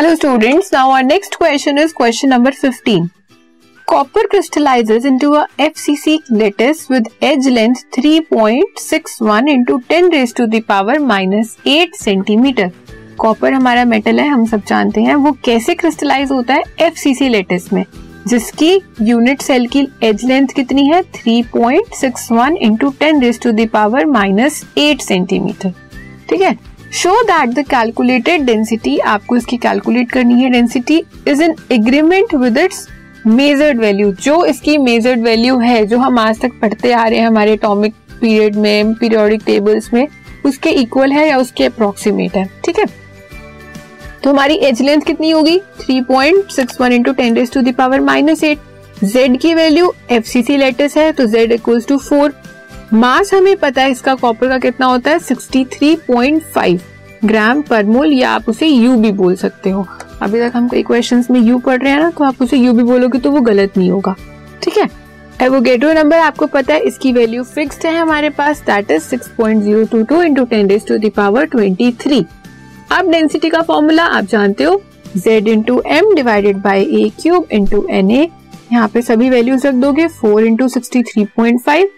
Hello students now our next question is question number 15 copper crystallises into a FCC lattice with edge length 3.61 into 10 raise to the power -8 centimetre copper हमारा metal है, हम सब जानते हैं। वो कैसे crystallise होता है? एफसीसी लेटेस्ट में। जिसकी यूनिट सेल की एज लेंथ कितनी है? 3.61 into 10 raise to the power -8 centimetre ठीक है? Show that the calculated density आपको इसकी कैलकुलेट करनी है. Density is in agreement with its measured value जो इसकी मेजर्ड वैल्यू है, जो हम आज तक पढ़ते आ रहे हैं हमारे एटॉमिक पीरियड में पीरियोडिक टेबल्स में, उसके इक्वल है या उसके अप्रोक्सीमेट है. ठीक है? तो हमारी एज लेंथ कितनी होगी? 3.61 point six one into ten to the power minus eight Z की value F C C lattice है तो Z equals to four mass हमें पता है इसका कॉपर का कितना होता है? 63.5 ग्राम पर मोल या आप उसे यू भी बोल सकते हो। अभी तक हम कई क्वेश्चंस में यू पढ़ रहे हैं ना तो आप उसे यू भी बोलोगे तो वो गलत नहीं होगा। ठीक है? एवोगेड्रो नंबर आपको पता है, इसकी वैल्यू फिक्स्ड है हमारे पास that is 6.022 point zero two two the power twenty three अब डेंसिटी का फॉर्मूला आप जानते हो, z into M divided by A cube into N A यहाँ पे सभी वैल्यूज़ रख दोगे four into sixty three point five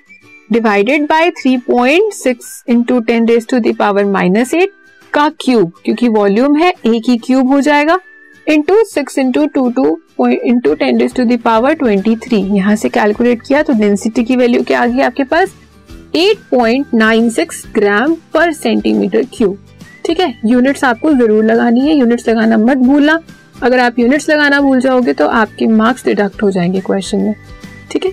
divided by three point six into ten raise to the power minus eight का cube क्योंकि volume है A की cube हो जाएगा into six into two two into ten raise to the power twenty three यहाँ से calculate किया तो डेंसिटी की वैल्यू क्या आ गई आपके पास? 8.96 ग्राम पर सेंटीमीटर क्यूब ठीक है? यूनिट्स आपको ज़रूर लगानी है यूनिट्स लगाना मत भूलना। अगर आप यूनिट्स लगाना भूल जाओगे तो आपके मार्क्स डिडक्ट हो जाएँगे क्वेश्चन में। ठीक है?